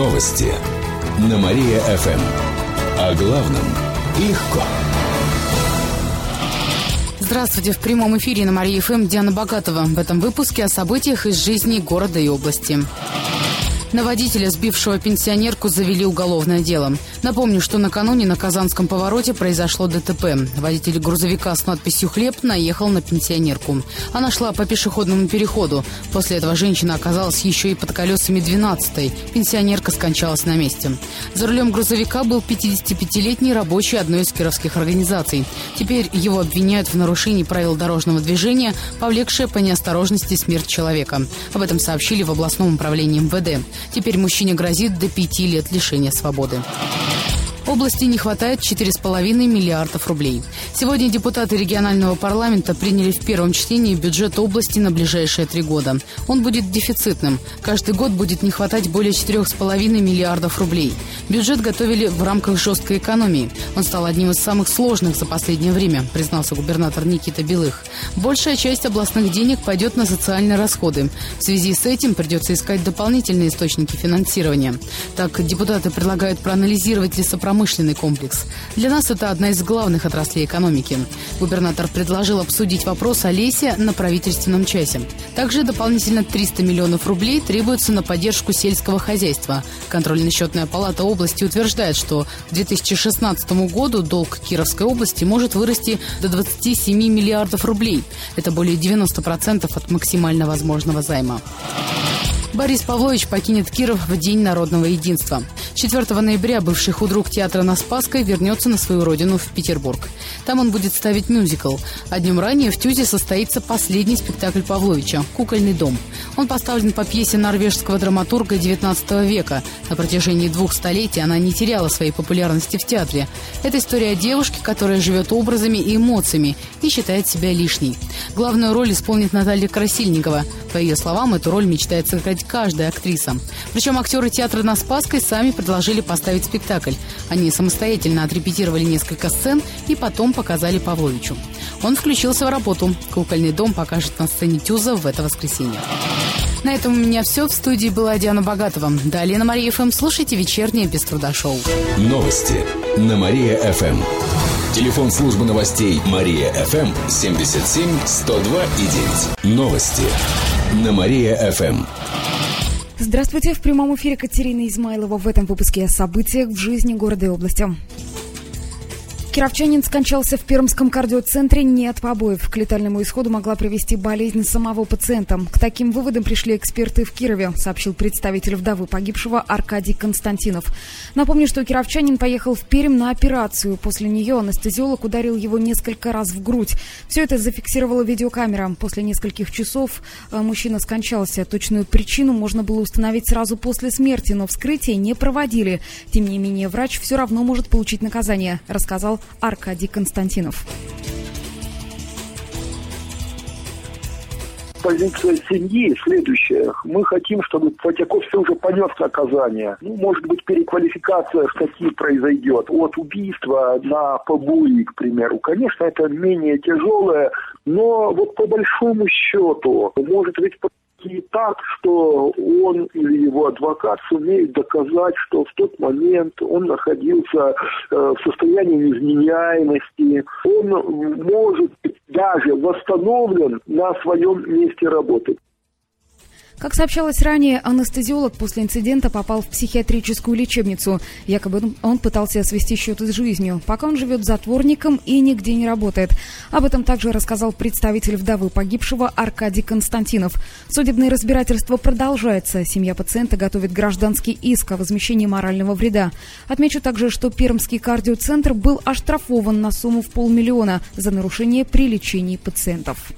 Новости на Мария-ФМ. О главном легко. Здравствуйте. В прямом эфире на Мария-ФМ Диана Богатова. В этом выпуске о событиях из жизни города и области. На водителя, сбившего пенсионерку, завели уголовное дело. Напомню, что накануне на Казанском повороте произошло ДТП. Водитель грузовика с надписью «Хлеб» наехал на пенсионерку. Она шла по пешеходному переходу. После этого женщина оказалась еще и под колесами 12-й. Пенсионерка скончалась на месте. За рулем грузовика был 55-летний рабочий одной из кировских организаций. Теперь его обвиняют в нарушении правил дорожного движения, повлекшее по неосторожности смерть человека. Об этом сообщили в областном управлении МВД. Теперь мужчине грозит до пяти лет лишения свободы. Области не хватает 4,5 миллиардов рублей. Сегодня депутаты регионального парламента приняли в первом чтении бюджет области на ближайшие три года. Он будет дефицитным. Каждый год будет не хватать более 4,5 миллиардов рублей. Бюджет готовили в рамках жесткой экономии. Он стал одним из самых сложных за последнее время, признался губернатор Никита Белых. Большая часть областных денег пойдет на социальные расходы. В связи с этим придется искать дополнительные источники финансирования. Так, депутаты предлагают проанализировать лесопромышленность промышленный комплекс. Для нас это одна из главных отраслей экономики. Губернатор предложил обсудить вопрос о лесе на правительственном часе. Также дополнительно 300 миллионов рублей требуется на поддержку сельского хозяйства. Контрольно-счетная палата области утверждает, что к 2016 году долг Кировской области может вырасти до 27 миллиардов рублей. Это более 90% от максимально возможного займа. Борис Павлович покинет Киров в День народного единства. 4 ноября бывший худрук театра на Спасской вернется на свою родину в Петербург. Там он будет ставить мюзикл. А днем ранее в Тюзе состоится последний спектакль Павловича «Кукольный дом». Он поставлен по пьесе норвежского драматурга XIX века. На протяжении двух столетий она не теряла своей популярности в театре. Это история о девушке, которая живет образами и эмоциями и считает себя лишней. Главную роль исполнит Наталья Красильникова. По ее словам, эту роль мечтает сыграть каждая актриса. Причем актеры театра на Спасской сами предложили поставить спектакль. Они самостоятельно отрепетировали несколько сцен и потом показали Павловичу. Он включился в работу. Кукольный дом покажет на сцене Тюза в это воскресенье. На этом у меня все. В студии была Диана Богатова. Далее на Мария ФМ слушайте вечернее без труда шоу. Новости на Мария ФМ. Телефон службы новостей Мария ФМ 77 102 и 9. Новости на Мария ФМ. Здравствуйте, в прямом эфире Катерина Измайлова в этом выпуске о событиях в жизни города и области. Кировчанин скончался в Пермском кардиоцентре не от побоев. К летальному исходу могла привести болезнь самого пациента. К таким выводам пришли эксперты в Кирове, сообщил представитель вдовы погибшего Аркадий Константинов. Напомню, что кировчанин поехал в Пермь на операцию. После нее анестезиолог ударил его несколько раз в грудь. Все это зафиксировала видеокамера. После нескольких часов э, мужчина скончался. Точную причину можно было установить сразу после смерти, но вскрытие не проводили. Тем не менее, врач все равно может получить наказание, рассказал Аркадий Константинов. позиция семьи следующая. Мы хотим, чтобы Фатяков все уже понес наказание. Ну, может быть, переквалификация статьи произойдет. От убийства на побои, к примеру. Конечно, это менее тяжелое, но вот по большому счету, может быть, и так, что он или его адвокат сумеет доказать, что в тот момент он находился э, в состоянии неизменяемости, он может быть даже восстановлен на своем месте работы. Как сообщалось ранее, анестезиолог после инцидента попал в психиатрическую лечебницу. Якобы он пытался свести счеты с жизнью. Пока он живет затворником и нигде не работает. Об этом также рассказал представитель вдовы погибшего Аркадий Константинов. Судебное разбирательство продолжается. Семья пациента готовит гражданский иск о возмещении морального вреда. Отмечу также, что Пермский кардиоцентр был оштрафован на сумму в полмиллиона за нарушение при лечении пациентов.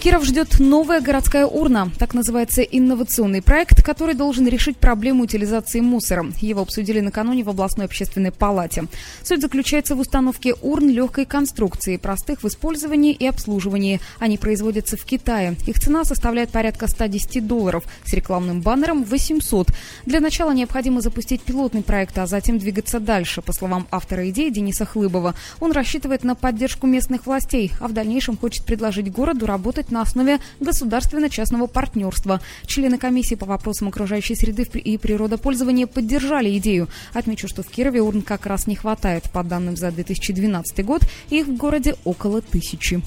Киров ждет новая городская урна. Так называется инновационный проект, который должен решить проблему утилизации мусора. Его обсудили накануне в областной общественной палате. Суть заключается в установке урн легкой конструкции, простых в использовании и обслуживании. Они производятся в Китае. Их цена составляет порядка 110 долларов. С рекламным баннером 800. Для начала необходимо запустить пилотный проект, а затем двигаться дальше. По словам автора идеи Дениса Хлыбова, он рассчитывает на поддержку местных властей, а в дальнейшем хочет предложить городу работать на основе государственно-частного партнерства. Члены комиссии по вопросам окружающей среды и природопользования поддержали идею. Отмечу, что в Кирове урн как раз не хватает. По данным за 2012 год, их в городе около тысячи.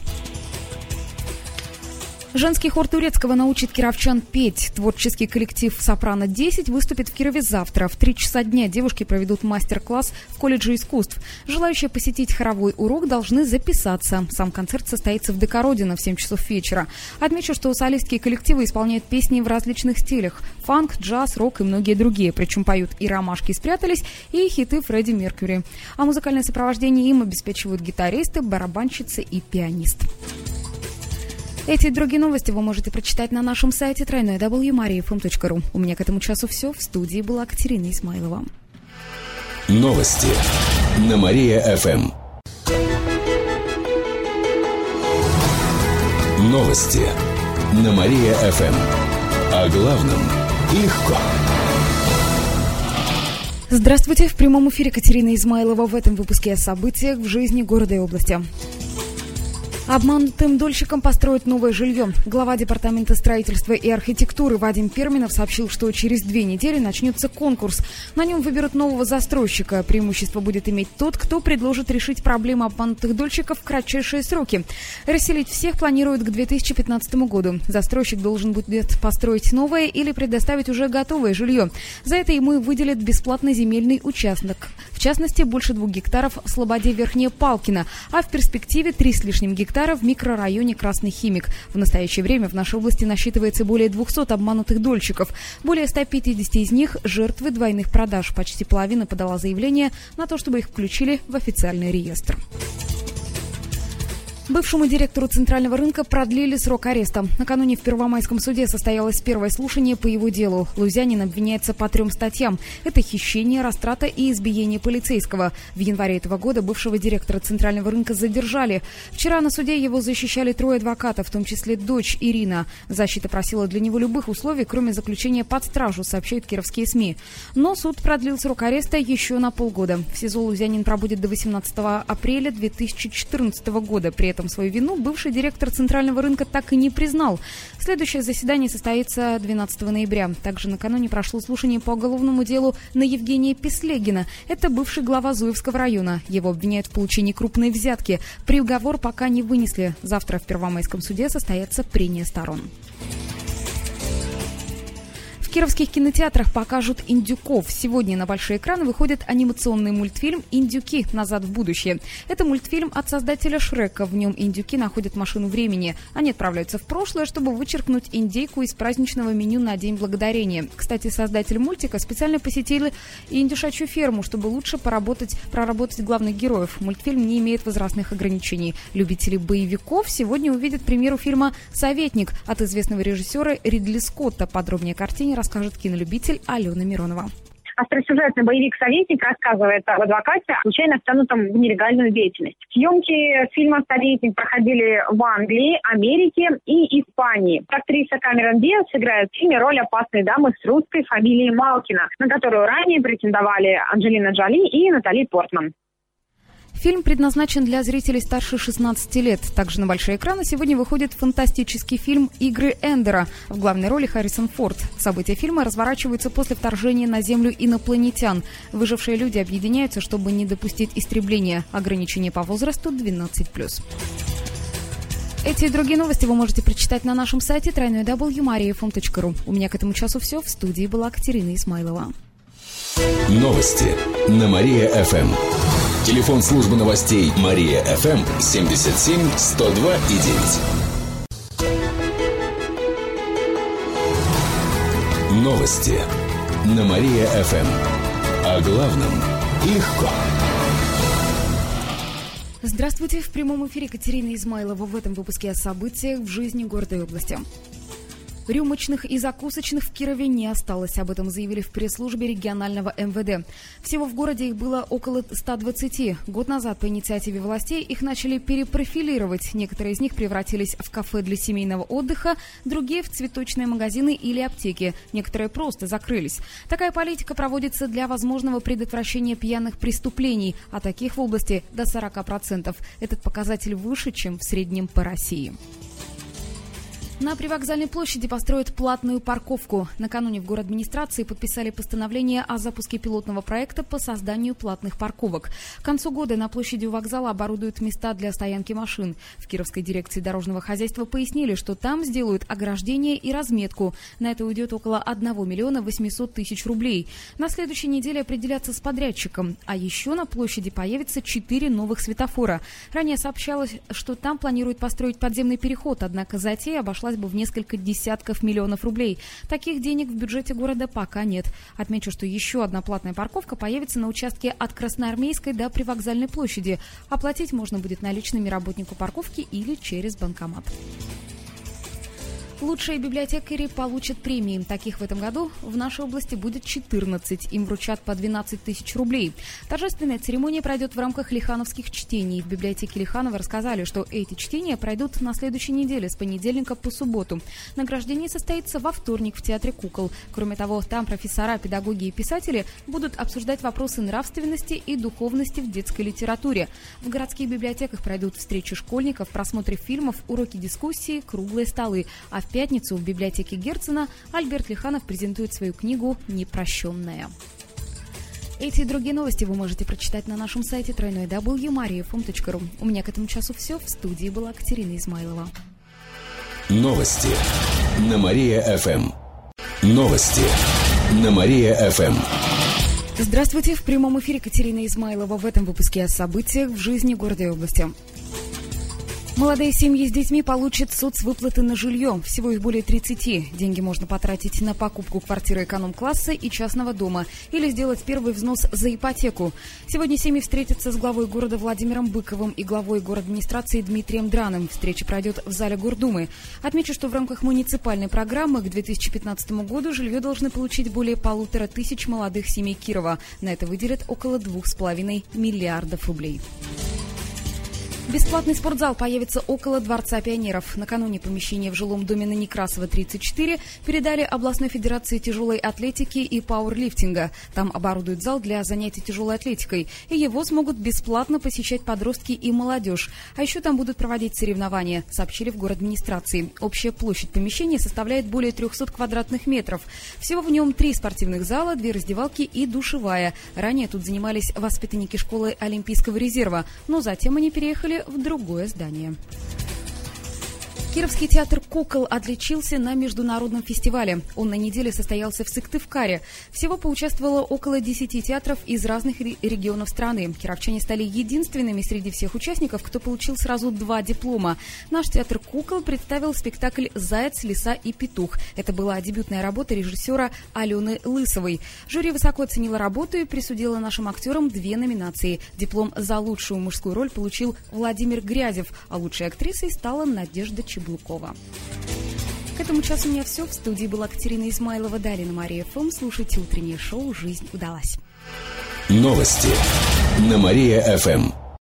Женский хор турецкого научит кировчан петь. Творческий коллектив «Сопрано-10» выступит в Кирове завтра. В три часа дня девушки проведут мастер-класс в колледже искусств. Желающие посетить хоровой урок должны записаться. Сам концерт состоится в Декородино в 7 часов вечера. Отмечу, что солистские коллективы исполняют песни в различных стилях. Фанк, джаз, рок и многие другие. Причем поют и «Ромашки спрятались», и хиты Фредди Меркьюри. А музыкальное сопровождение им обеспечивают гитаристы, барабанщицы и пианист. Эти и другие новости вы можете прочитать на нашем сайте www.mariafm.ru. У меня к этому часу все. В студии была Катерина Исмайлова. Новости на Мария-ФМ. Новости на Мария-ФМ. О главном легко. Здравствуйте. В прямом эфире Катерина Измайлова. В этом выпуске о событиях в жизни города и области. Обманутым дольщикам построить новое жилье. Глава Департамента строительства и архитектуры Вадим Перминов сообщил, что через две недели начнется конкурс. На нем выберут нового застройщика. Преимущество будет иметь тот, кто предложит решить проблему обманутых дольщиков в кратчайшие сроки. Расселить всех планируют к 2015 году. Застройщик должен будет построить новое или предоставить уже готовое жилье. За это ему выделят бесплатный земельный участок. В частности, больше двух гектаров в Слободе Верхняя Палкина, а в перспективе три с лишним гектара гектара в микрорайоне Красный Химик. В настоящее время в нашей области насчитывается более 200 обманутых дольщиков. Более 150 из них – жертвы двойных продаж. Почти половина подала заявление на то, чтобы их включили в официальный реестр. Бывшему директору Центрального рынка продлили срок ареста. Накануне в Первомайском суде состоялось первое слушание по его делу. Лузянин обвиняется по трем статьям. Это хищение, растрата и избиение полицейского. В январе этого года бывшего директора Центрального рынка задержали. Вчера на суде его защищали трое адвокатов, в том числе дочь Ирина. Защита просила для него любых условий, кроме заключения под стражу, сообщают кировские СМИ. Но суд продлил срок ареста еще на полгода. В СИЗО Лузянин пробудет до 18 апреля 2014 года. При этом свою вину бывший директор Центрального рынка так и не признал. Следующее заседание состоится 12 ноября. Также накануне прошло слушание по уголовному делу на Евгения Песлегина. Это бывший глава Зуевского района. Его обвиняют в получении крупной взятки. Приговор пока не вынесли. Завтра в Первомайском суде состоятся прения сторон кировских кинотеатрах покажут «Индюков». Сегодня на большие экраны выходит анимационный мультфильм «Индюки. Назад в будущее». Это мультфильм от создателя Шрека. В нем индюки находят машину времени. Они отправляются в прошлое, чтобы вычеркнуть индейку из праздничного меню на День Благодарения. Кстати, создатель мультика специально посетил индюшачью ферму, чтобы лучше поработать, проработать главных героев. Мультфильм не имеет возрастных ограничений. Любители боевиков сегодня увидят премьеру фильма «Советник» от известного режиссера Ридли Скотта. Подробнее картине расскажет кинолюбитель Алена Миронова. Остросюжетный боевик «Советник» рассказывает об адвокате, случайно втянутом в нелегальную деятельность. Съемки фильма «Советник» проходили в Англии, Америке и Испании. Актриса Камерон Диас сыграет в фильме роль опасной дамы с русской фамилией Малкина, на которую ранее претендовали Анджелина Джоли и Натали Портман. Фильм предназначен для зрителей старше 16 лет. Также на большие экраны сегодня выходит фантастический фильм «Игры Эндера». В главной роли Харрисон Форд. События фильма разворачиваются после вторжения на Землю инопланетян. Выжившие люди объединяются, чтобы не допустить истребления. Ограничение по возрасту 12+. Эти и другие новости вы можете прочитать на нашем сайте www.mariafm.ru. У меня к этому часу все. В студии была Катерина Исмайлова. Новости на Мария-ФМ. Телефон службы новостей Мария ФМ 77 102 и 9. Новости на Мария ФМ. О главном легко. Здравствуйте. В прямом эфире Катерина Измайлова. В этом выпуске о событиях в жизни города и области. Рюмочных и закусочных в Кирове не осталось. Об этом заявили в пресс-службе регионального МВД. Всего в городе их было около 120. Год назад по инициативе властей их начали перепрофилировать. Некоторые из них превратились в кафе для семейного отдыха, другие в цветочные магазины или аптеки. Некоторые просто закрылись. Такая политика проводится для возможного предотвращения пьяных преступлений, а таких в области до 40%. Этот показатель выше, чем в среднем по России. На привокзальной площади построят платную парковку. Накануне в город администрации подписали постановление о запуске пилотного проекта по созданию платных парковок. К концу года на площади у вокзала оборудуют места для стоянки машин. В Кировской дирекции дорожного хозяйства пояснили, что там сделают ограждение и разметку. На это уйдет около 1 миллиона 800 тысяч рублей. На следующей неделе определятся с подрядчиком. А еще на площади появится 4 новых светофора. Ранее сообщалось, что там планируют построить подземный переход, однако затея обошлась обошлась бы в несколько десятков миллионов рублей. Таких денег в бюджете города пока нет. Отмечу, что еще одна платная парковка появится на участке от Красноармейской до Привокзальной площади. Оплатить можно будет наличными работнику парковки или через банкомат. Лучшие библиотекари получат премии. Таких в этом году в нашей области будет 14. Им вручат по 12 тысяч рублей. Торжественная церемония пройдет в рамках лихановских чтений. В библиотеке Лиханова рассказали, что эти чтения пройдут на следующей неделе с понедельника по субботу. Награждение состоится во вторник в Театре кукол. Кроме того, там профессора, педагоги и писатели будут обсуждать вопросы нравственности и духовности в детской литературе. В городских библиотеках пройдут встречи школьников, просмотры фильмов, уроки дискуссии, круглые столы. А в пятницу в библиотеке Герцена Альберт Лиханов презентует свою книгу «Непрощенная». Эти и другие новости вы можете прочитать на нашем сайте www.mariafm.ru. У меня к этому часу все. В студии была Катерина Измайлова. Новости на Мария-ФМ. Новости на Мария-ФМ. Здравствуйте. В прямом эфире Катерина Измайлова. В этом выпуске о событиях в жизни города и области. Молодые семьи с детьми получат соцвыплаты на жилье. Всего их более 30. Деньги можно потратить на покупку квартиры эконом-класса и частного дома или сделать первый взнос за ипотеку. Сегодня семьи встретятся с главой города Владимиром Быковым и главой администрации Дмитрием Драным. Встреча пройдет в зале Гордумы. Отмечу, что в рамках муниципальной программы к 2015 году жилье должны получить более полутора тысяч молодых семей Кирова. На это выделят около двух с половиной миллиардов рублей. Бесплатный спортзал появится около Дворца пионеров. Накануне помещение в жилом доме на Некрасова 34 передали областной федерации тяжелой атлетики и пауэрлифтинга. Там оборудуют зал для занятий тяжелой атлетикой. И его смогут бесплатно посещать подростки и молодежь. А еще там будут проводить соревнования, сообщили в город администрации. Общая площадь помещения составляет более 300 квадратных метров. Всего в нем три спортивных зала, две раздевалки и душевая. Ранее тут занимались воспитанники школы Олимпийского резерва, но затем они переехали переехали в другое здание. Кировский театр «Кукол» отличился на международном фестивале. Он на неделе состоялся в Сыктывкаре. Всего поучаствовало около 10 театров из разных регионов страны. Кировчане стали единственными среди всех участников, кто получил сразу два диплома. Наш театр «Кукол» представил спектакль «Заяц, лиса и петух». Это была дебютная работа режиссера Алены Лысовой. Жюри высоко оценило работу и присудило нашим актерам две номинации. Диплом за лучшую мужскую роль получил Владимир Грязев, а лучшей актрисой стала Надежда Чебурова. Чеблукова. К этому часу у меня все. В студии была Катерина Измайлова. Далее Мария ФМ. Слушайте утреннее шоу «Жизнь удалась». Новости на Мария ФМ.